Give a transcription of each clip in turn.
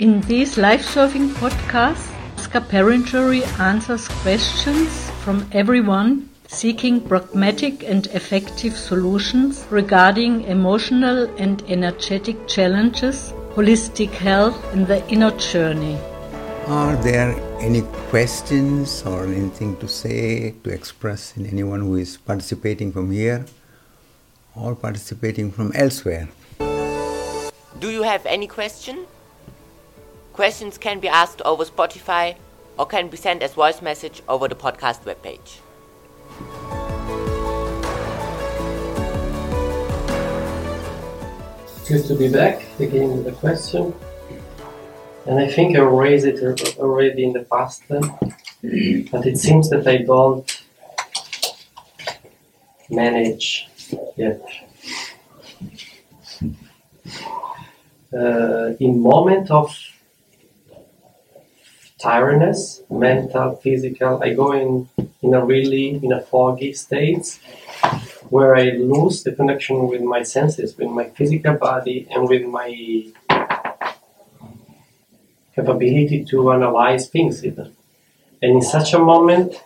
In these life surfing podcasts, Bhashkar Perinchery answers questions from everyone seeking pragmatic and effective solutions regarding emotional and energetic challenges, holistic health, and the inner journey. Are there any questions or anything to say, to express in anyone who is participating from here or participating from elsewhere? Do you have any question? Questions can be asked over Spotify or can be sent as voice message over the podcast webpage. Good to be back again with a question. And I think I raised it already in the past, but it seems that I don't manage yet. Uh, in moment of tiredness, mental, physical. I go in in a really in a foggy state where I lose the connection with my senses, with my physical body, and with my capability to analyze things even. And in such a moment,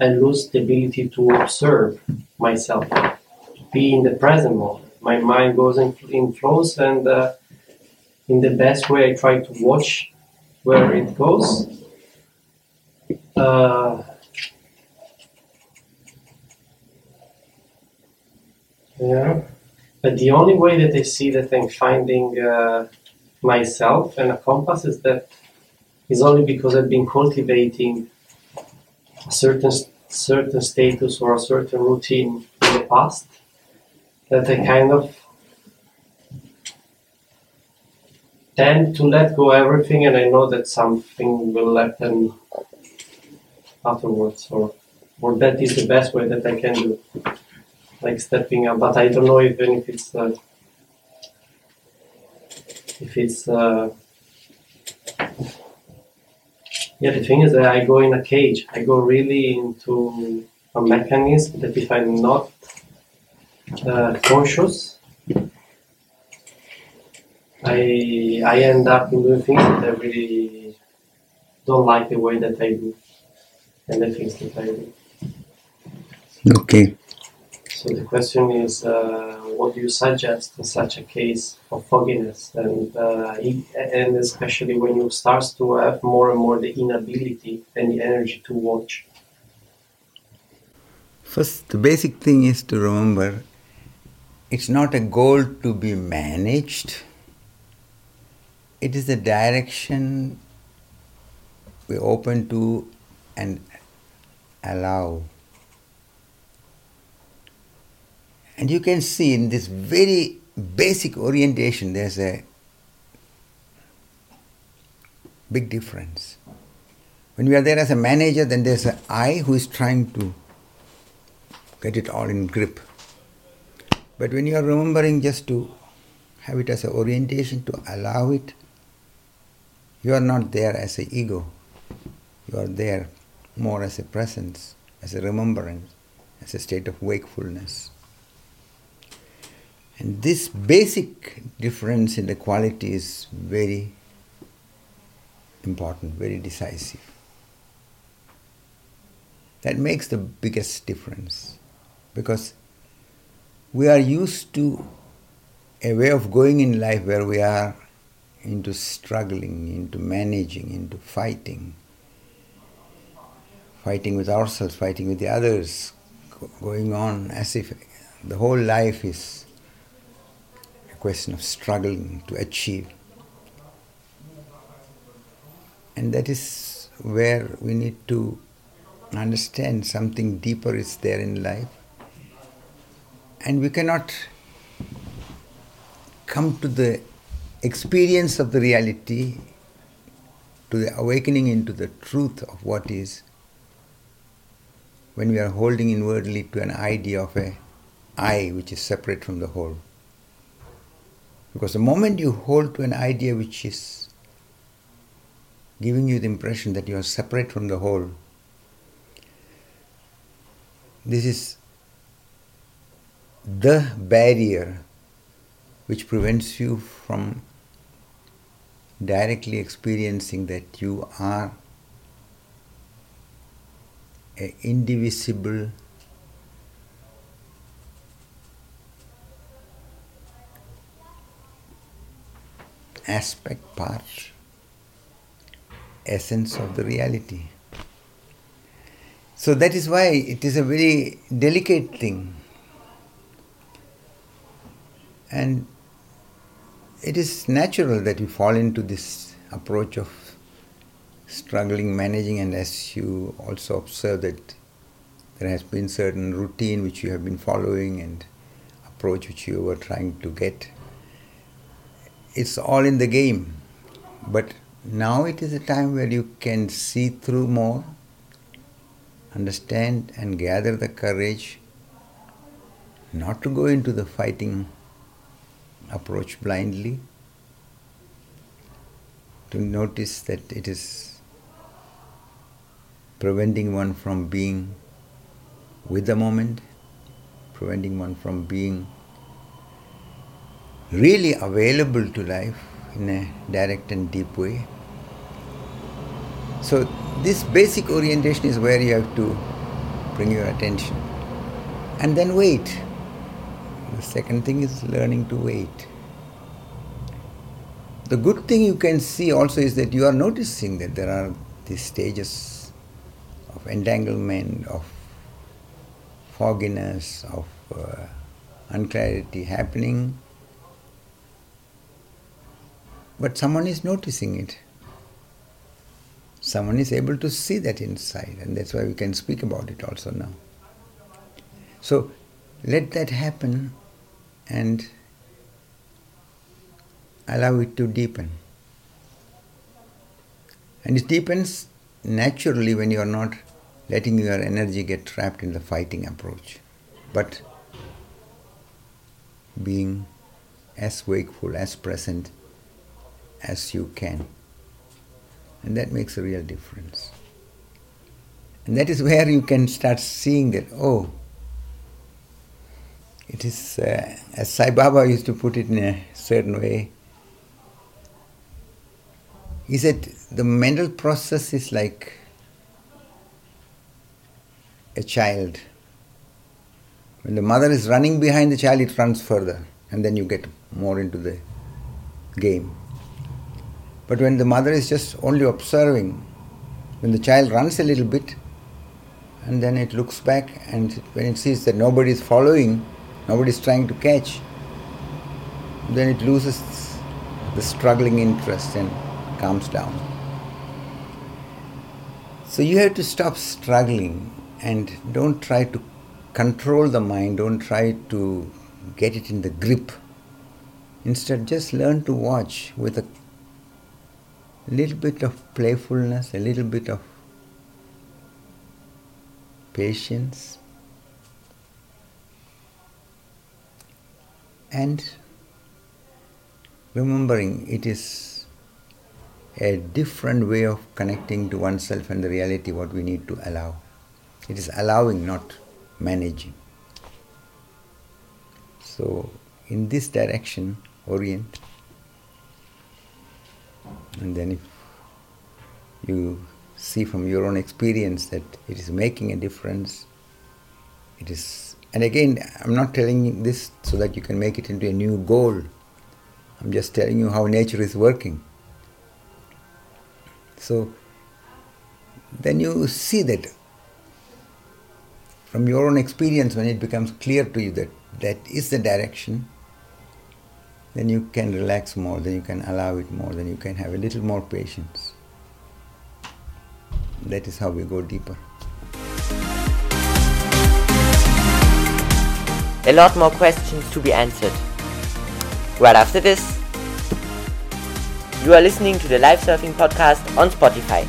I lose the ability to observe myself, to be in the present moment. My mind goes in, in flows, and uh, in the best way, I try to watch where it goes. Uh, yeah, but the only way that I see that I'm finding uh, myself and a compass is that is only because I've been cultivating a certain certain status or a certain routine in the past that I kind of tend to let go everything and I know that something will happen afterwards or or that is the best way that I can do like stepping up but I don't know even if it's uh, if it's uh, yeah the thing is that I go in a cage. I go really into a mechanism that if I'm not uh, conscious I I end up in doing things that I really don't like the way that I do and the things that I do. Okay. So the question is, uh, what do you suggest in such a case of fogginess, and uh, and especially when you start to have more and more the inability and the energy to watch. First, the basic thing is to remember, it's not a goal to be managed it is the direction we open to and allow. And you can see in this very basic orientation, there's a big difference. When we are there as a manager, then there's an I who is trying to get it all in grip. But when you are remembering just to have it as an orientation, to allow it, you are not there as an ego. You are there more as a presence, as a remembrance, as a state of wakefulness. And this basic difference in the quality is very important, very decisive. That makes the biggest difference because we are used to a way of going in life where we are into struggling, into managing, into fighting. Fighting with ourselves, fighting with the others, going on as if the whole life is a question of struggling to achieve. And that is where we need to understand something deeper is there in life. And we cannot come to the experience of the reality, to the awakening into the truth of what is, when we are holding inwardly to an idea of a I which is separate from the whole. Because the moment you hold to an idea which is giving you the impression that you are separate from the whole, this is the barrier which prevents you from directly experiencing that you are an indivisible aspect, part, essence of the reality. So that is why it is a very delicate thing. And it is natural that you fall into this approach of struggling, managing, and as you also observe that there has been certain routine which you have been following and approach which you were trying to get. It's all in the game. But now it is a time where you can see through more, understand and gather the courage not to go into the fighting approach blindly, to notice that it is preventing one from being with the moment, preventing one from being really available to life in a direct and deep way. So, this basic orientation is where you have to bring your attention and then wait. The second thing is learning to wait. The good thing you can see also is that you are noticing that there are these stages of entanglement, of fogginess, of uh, unclarity happening, but someone is noticing it. Someone is able to see that inside, and that's why we can speak about it also now. So let that happen and allow it to deepen. And it deepens naturally when you are not letting your energy get trapped in the fighting approach, but being as wakeful, as present as you can. And that makes a real difference. And that is where you can start seeing that, oh, it is, uh, as Sai Baba used to put it in a certain way, he said the mental process is like a child. When the mother is running behind the child, it runs further, and then you get more into the game. But when the mother is just only observing, when the child runs a little bit, and then it looks back, and when it sees that nobody is following, nobody is trying to catch, then it loses the struggling interest and calms down. So you have to stop struggling and don't try to control the mind, don't try to get it in the grip. Instead, just learn to watch with a little bit of playfulness, a little bit of patience, and remembering it is a different way of connecting to oneself and the reality what we need to allow. It is allowing, not managing. So, in this direction, orient. And then, if you see from your own experience that it is making a difference, it is. And again, I'm not telling this so that you can make it into a new goal. I'm just telling you how nature is working. So, then you see that from your own experience, when it becomes clear to you that that is the direction, then you can relax more, then you can allow it more, then you can have a little more patience. That is how we go deeper. A lot more questions to be answered. Right after this, you are listening to the Life Surfing Podcast on Spotify.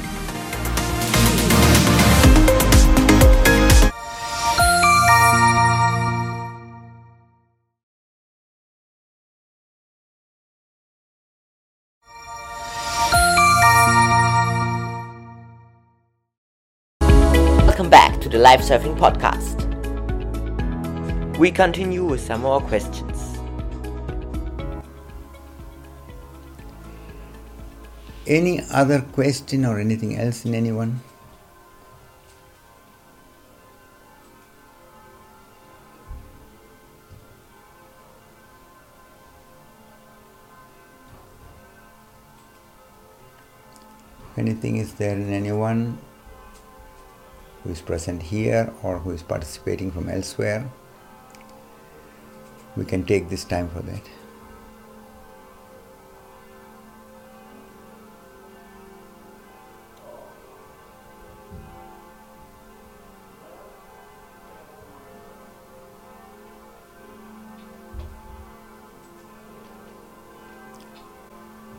Welcome back to the Life Surfing Podcast. We continue with some more questions. Any other question or anything else in anyone? anything is there in anyone who is present here or who is participating from elsewhere, we can take this time for that.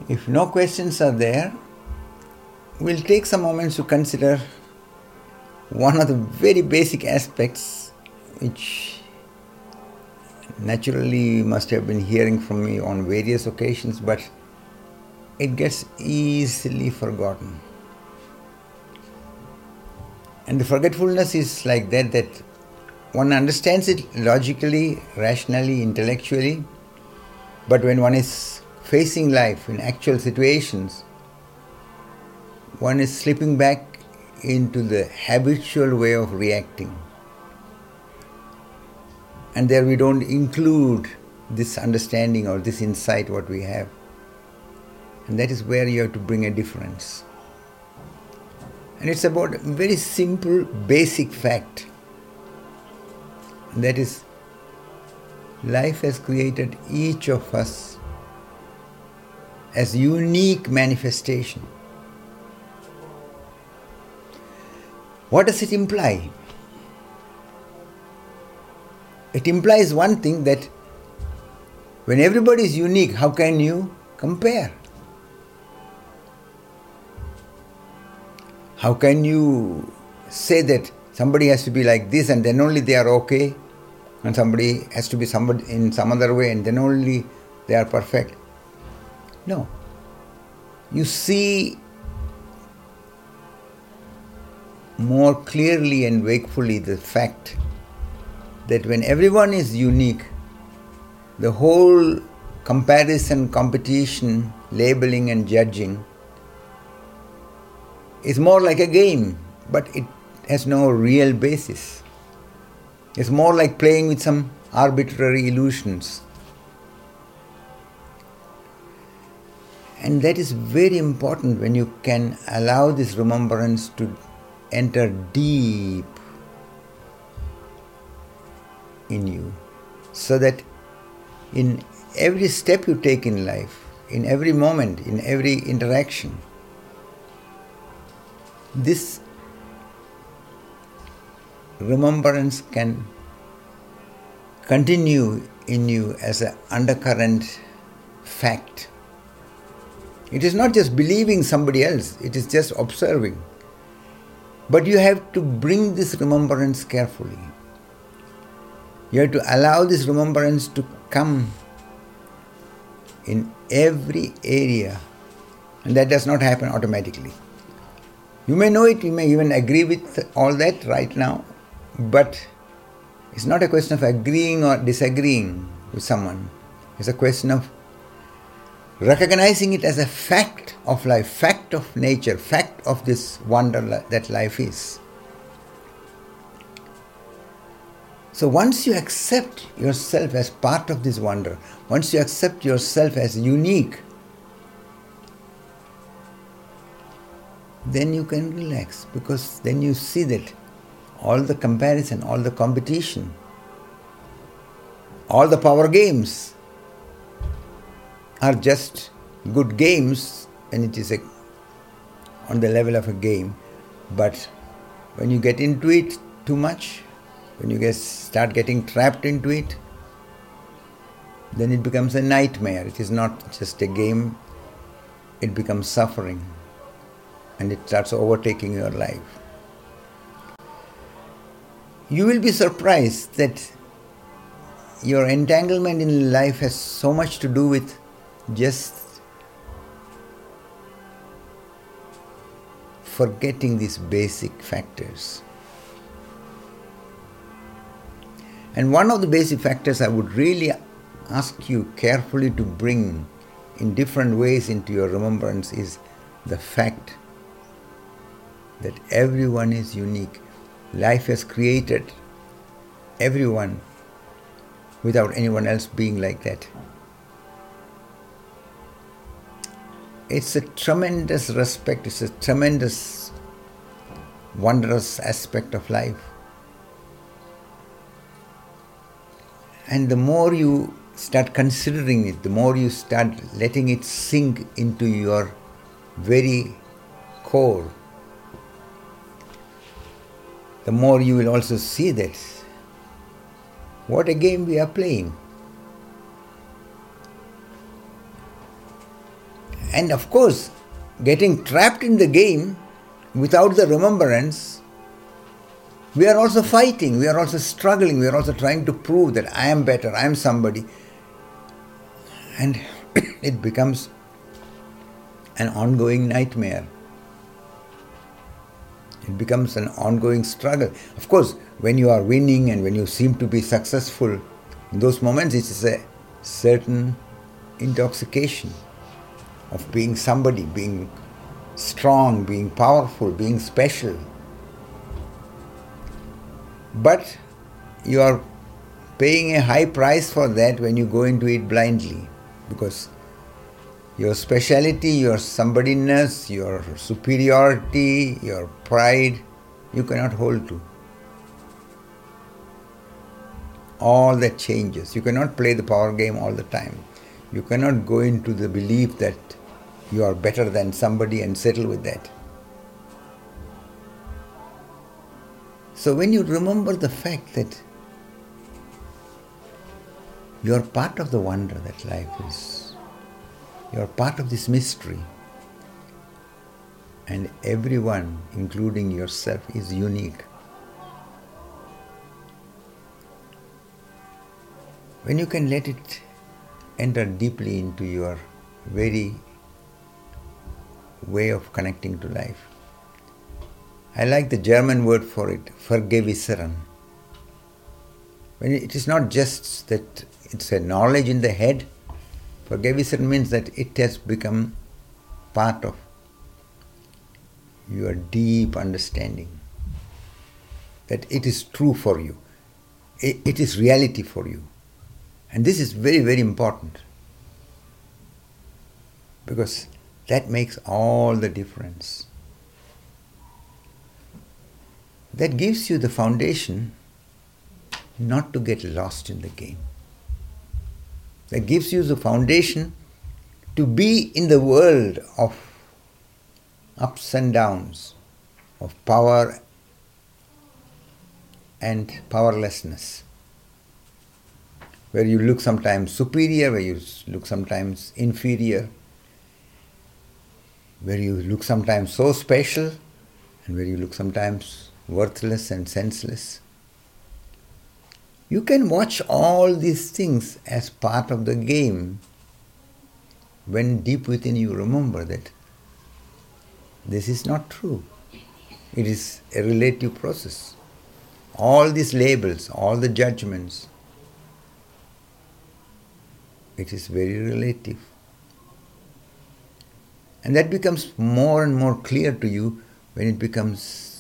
If no questions are there, we'll take some moments to consider one of the very basic aspects which naturally you must have been hearing from me on various occasions, but it gets easily forgotten. And the forgetfulness is like that, that one understands it logically, rationally, intellectually, but when one is facing life in actual situations, one is slipping back into the habitual way of reacting. And there we don't include this understanding or this insight what we have. And that is where you have to bring a difference. And it's about a very simple, basic fact. And that is, life has created each of us as unique manifestation. What does it imply? It implies one thing that when everybody is unique, how can you compare? How can you say that somebody has to be like this and then only they are okay, and somebody has to be somebody in some other way and then only they are perfect? No. You see more clearly and wakefully the fact that when everyone is unique, the whole comparison, competition, labeling, and judging is more like a game, but it has no real basis. It's more like playing with some arbitrary illusions. And that is very important when you can allow this remembrance to enter deep in you so that in every step you take in life, in every moment, in every interaction, this remembrance can continue in you as an undercurrent fact. It is not just believing somebody else, it is just observing. But you have to bring this remembrance carefully. You have to allow this remembrance to come in every area. And that does not happen automatically. You may know it, you may even agree with all that right now, but it's not a question of agreeing or disagreeing with someone. It's a question of recognizing it as a fact of life, fact of nature, fact of this wonder that life is. So once you accept yourself as part of this wonder, once you accept yourself as unique, then you can relax because then you see that all the comparison, all the competition, all the power games are just good games and it is a, on the level of a game. But when you get into it too much, when you get, start getting trapped into it, then it becomes a nightmare. It is not just a game, it becomes suffering and it starts overtaking your life. You will be surprised that your entanglement in life has so much to do with just forgetting these basic factors. And one of the basic factors I would really ask you carefully to bring in different ways into your remembrance is the fact that everyone is unique. Life has created everyone without anyone else being like that. It's a tremendous respect, it's a tremendous, wondrous aspect of life. And the more you start considering it, the more you start letting it sink into your very core, the more you will also see that what a game we are playing. And of course, getting trapped in the game without the remembrance, we are also fighting, we are also struggling, we are also trying to prove that I am better, I am somebody. And it becomes an ongoing nightmare. It becomes an ongoing struggle. Of course, when you are winning and when you seem to be successful, in those moments it is a certain intoxication of being somebody, being strong, being powerful, being special. But you are paying a high price for that when you go into it blindly because your speciality, your somebodyness, your superiority, your pride, you cannot hold to. All that changes. You cannot play the power game all the time. You cannot go into the belief that you are better than somebody and settle with that. So when you remember the fact that you are part of the wonder that life is, you are part of this mystery, and everyone, including yourself, is unique. When you can let it enter deeply into your very way of connecting to life. I like the German word for it, vergewissern. When it is not just that it's a knowledge in the head, vergewissern means that it has become part of your deep understanding. That it is true for you, it, it is reality for you. And this is very, very important because that makes all the difference. That gives you the foundation not to get lost in the game. That gives you the foundation to be in the world of ups and downs, of power and powerlessness, where you look sometimes superior, where you look sometimes inferior where you look sometimes so special and where you look sometimes worthless and senseless. You can watch all these things as part of the game when deep within you remember that this is not true. It is a relative process. All these labels, all the judgments, it is very relative. And that becomes more and more clear to you when it becomes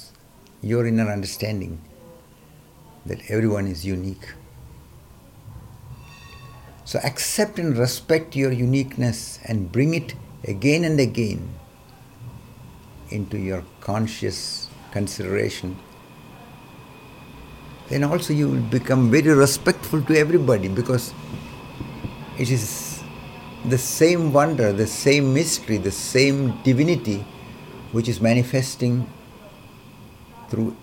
your inner understanding that everyone is unique. So accept and respect your uniqueness and bring it again and again into your conscious consideration. Then also you will become very respectful to everybody because it is the same wonder, the same mystery, the same divinity which is manifesting through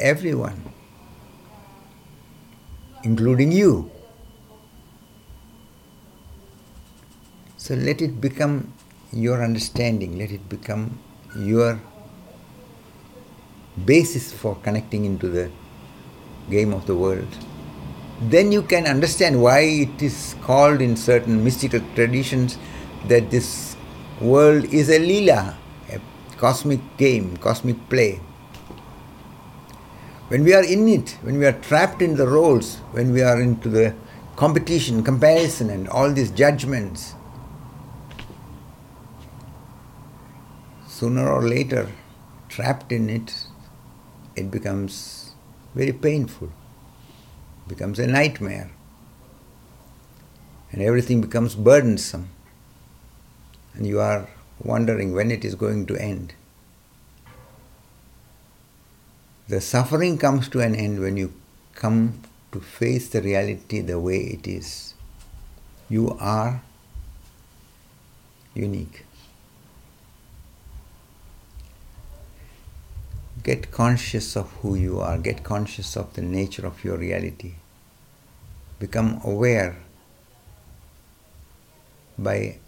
everyone, including you. So let it become your understanding, let it become your basis for connecting into the game of the world then you can understand why it is called in certain mystical traditions that this world is a lila, a cosmic game, cosmic play. When we are in it, when we are trapped in the roles, when we are into the competition, comparison, and all these judgments, sooner or later, trapped in it, it becomes very painful, becomes a nightmare, and everything becomes burdensome, and you are wondering when it is going to end. The suffering comes to an end when you come to face the reality the way it is. You are unique. Get conscious of who you are, get conscious of the nature of your reality. Become aware by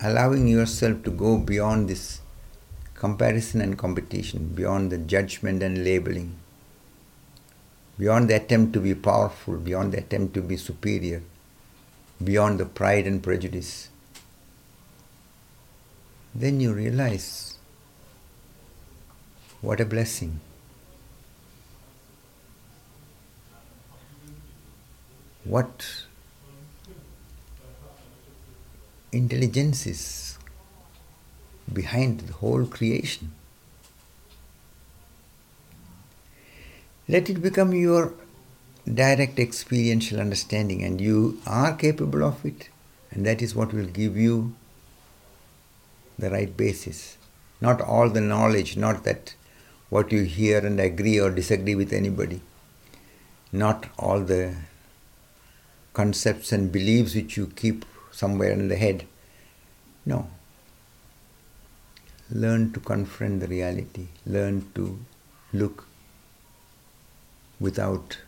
allowing yourself to go beyond this comparison and competition, beyond the judgment and labeling, beyond the attempt to be powerful, beyond the attempt to be superior, beyond the pride and prejudice. Then you realize what a blessing. What intelligence is behind the whole creation. Let it become your direct experiential understanding, and you are capable of it, and that is what will give you the right basis. Not all the knowledge, not that what you hear and agree or disagree with anybody, not all the concepts and beliefs which you keep somewhere in the head. No. Learn to confront the reality, learn to look without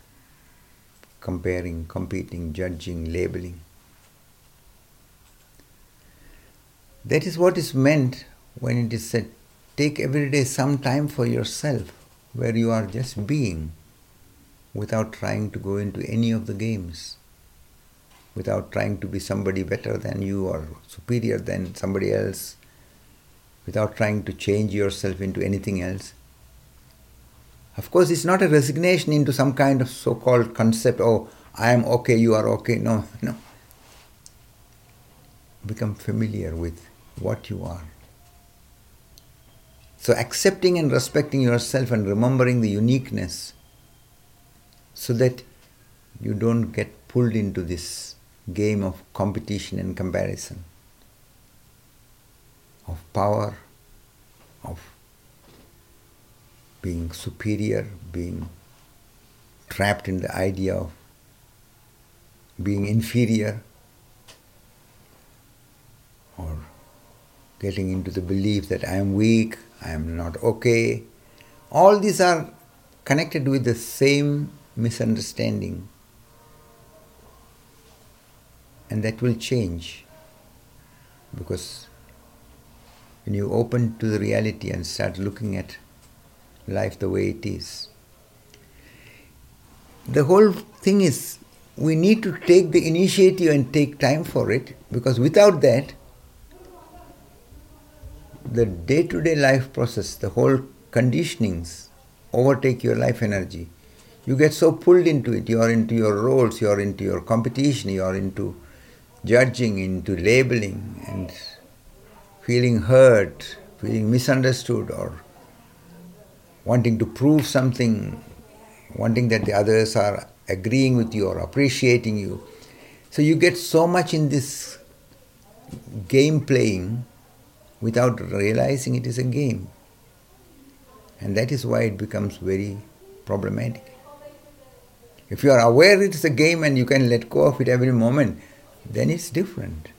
comparing, competing, judging, labeling. That is what is meant when it is said, take every day some time for yourself, where you are just being, without trying to go into any of the games, without trying to be somebody better than you or superior than somebody else, without trying to change yourself into anything else. Of course, it's not a resignation into some kind of so called concept, oh, I am okay, you are okay. No, no. Become familiar with what you are. So, accepting and respecting yourself and remembering the uniqueness so that you don't get pulled into this game of competition and comparison, of power, of being superior, being trapped in the idea of being inferior, or getting into the belief that I am weak, I am not okay. All these are connected with the same misunderstanding. And that will change because when you open to the reality and start looking at life the way it is, the whole thing is we need to take the initiative and take time for it because without that, the day to day life process, the whole conditionings overtake your life energy. You get so pulled into it, you are into your roles, you are into your competition, you are into judging, into labeling, and feeling hurt, feeling misunderstood, or wanting to prove something, wanting that the others are agreeing with you or appreciating you. So you get so much in this game playing without realizing it is a game. And that is why it becomes very problematic. If you are aware it is a game and you can let go of it every moment, then it's different.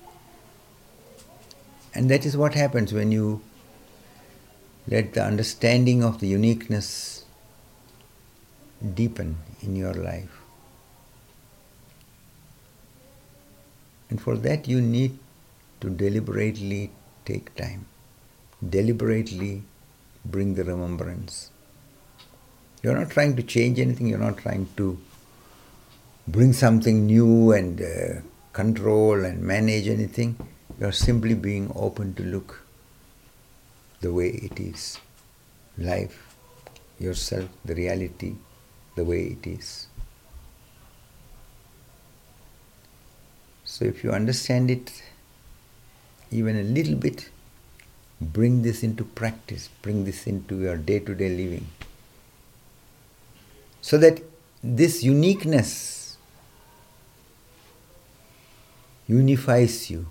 And that is what happens when you let the understanding of the uniqueness deepen in your life. And for that, you need to deliberately take time. Deliberately bring the remembrance. You're not trying to change anything, you're not trying to bring something new and uh, control and manage anything. You're simply being open to look the way it is. Life, yourself, the reality, the way it is. So if you understand it even a little bit, bring this into practice, bring this into your day to day living. So that this uniqueness unifies you.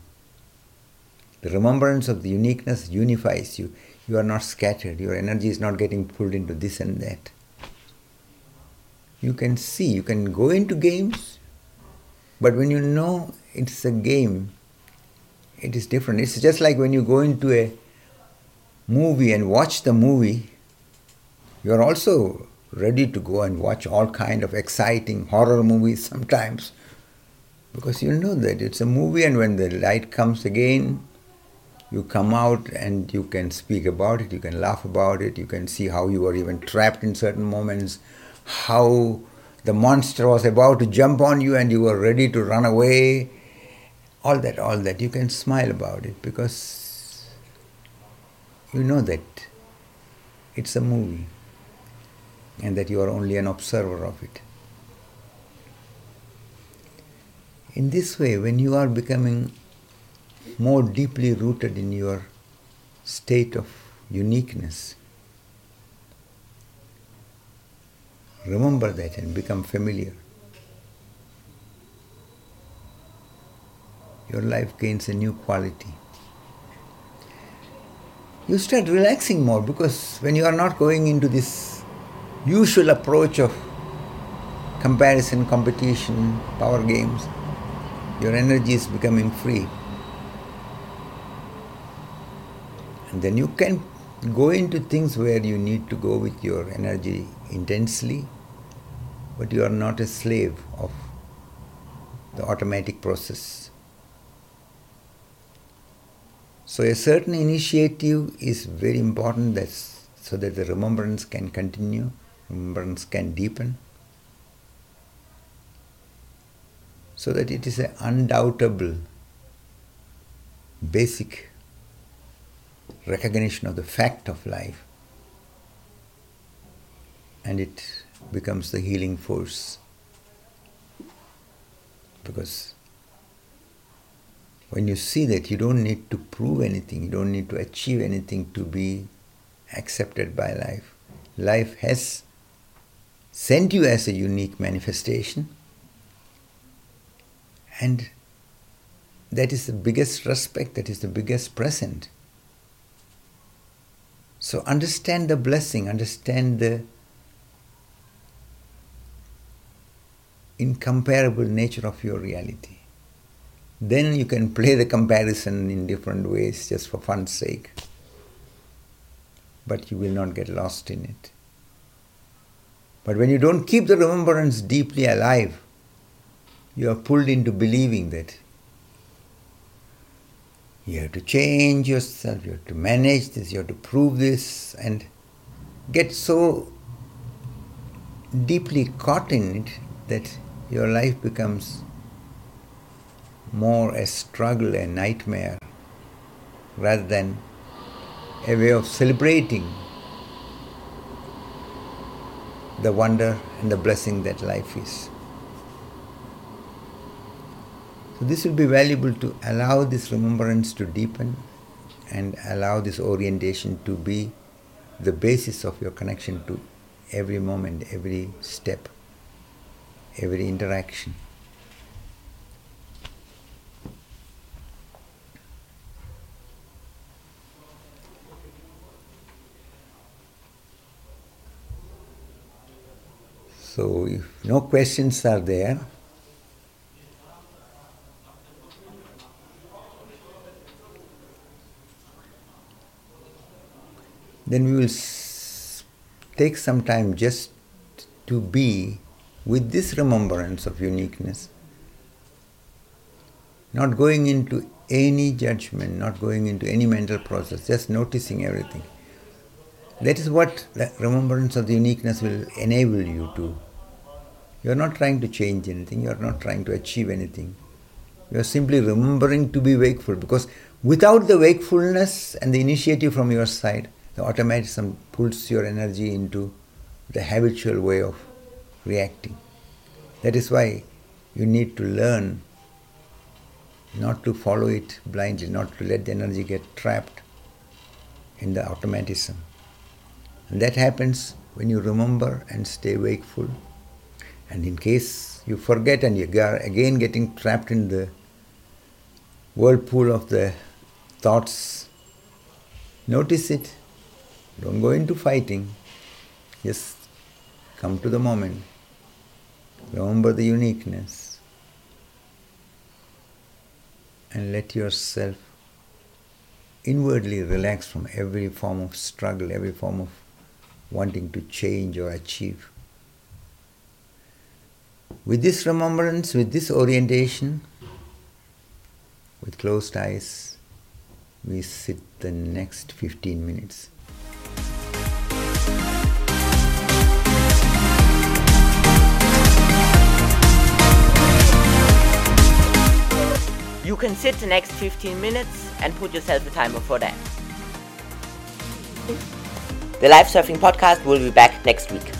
The remembrance of the uniqueness unifies you. You are not scattered, your energy is not getting pulled into this and that. You can see, you can go into games, but when you know it's a game, it is different. It's just like when you go into a movie and watch the movie, you are also ready to go and watch all kind of exciting horror movies sometimes because you know that it's a movie and when the light comes again you come out and you can speak about it you can laugh about it you can see how you were even trapped in certain moments how the monster was about to jump on you and you were ready to run away all that all that you can smile about it because you know that it's a movie and that you are only an observer of it. In this way, when you are becoming more deeply rooted in your state of uniqueness, remember that and become familiar. Your life gains a new quality. You start relaxing more because when you are not going into this usual approach of comparison, competition, power games, your energy is becoming free. And then you can go into things where you need to go with your energy intensely, but you are not a slave of the automatic process. So, a certain initiative is very important that's, so that the remembrance can continue remembrance can deepen so that it is an undoubtable basic recognition of the fact of life and it becomes the healing force because when you see that you don't need to prove anything you don't need to achieve anything to be accepted by life life has sent you as a unique manifestation. And that is the biggest respect, that is the biggest present. So understand the blessing, understand the incomparable nature of your reality. Then you can play the comparison in different ways just for fun's sake. But you will not get lost in it. But when you don't keep the remembrance deeply alive, you are pulled into believing that you have to change yourself, you have to manage this, you have to prove this, and get so deeply caught in it that your life becomes more a struggle, a nightmare, rather than a way of celebrating the wonder and the blessing that life is. So, this will be valuable to allow this remembrance to deepen and allow this orientation to be the basis of your connection to every moment, every step, every interaction. So if no questions are there, then we will take some time just to be with this remembrance of uniqueness, not going into any judgment, not going into any mental process, just noticing everything. That is what the remembrance of the uniqueness will enable you to you are not trying to change anything, you are not trying to achieve anything. You are simply remembering to be wakeful because without the wakefulness and the initiative from your side, the automatism pulls your energy into the habitual way of reacting. That is why you need to learn not to follow it blindly, not to let the energy get trapped, in the automatism. And that happens when you remember and stay wakeful. And in case you forget and you are again getting trapped in the whirlpool of the thoughts, notice it. Don't go into fighting. Just come to the moment. Remember the uniqueness. And let yourself inwardly relax from every form of struggle, every form of wanting to change or achieve. With this remembrance, with this orientation, with closed eyes, we sit the next 15 minutes. You can sit the next 15 minutes and put yourself a timer for that. The Life Surfing Podcast will be back next week.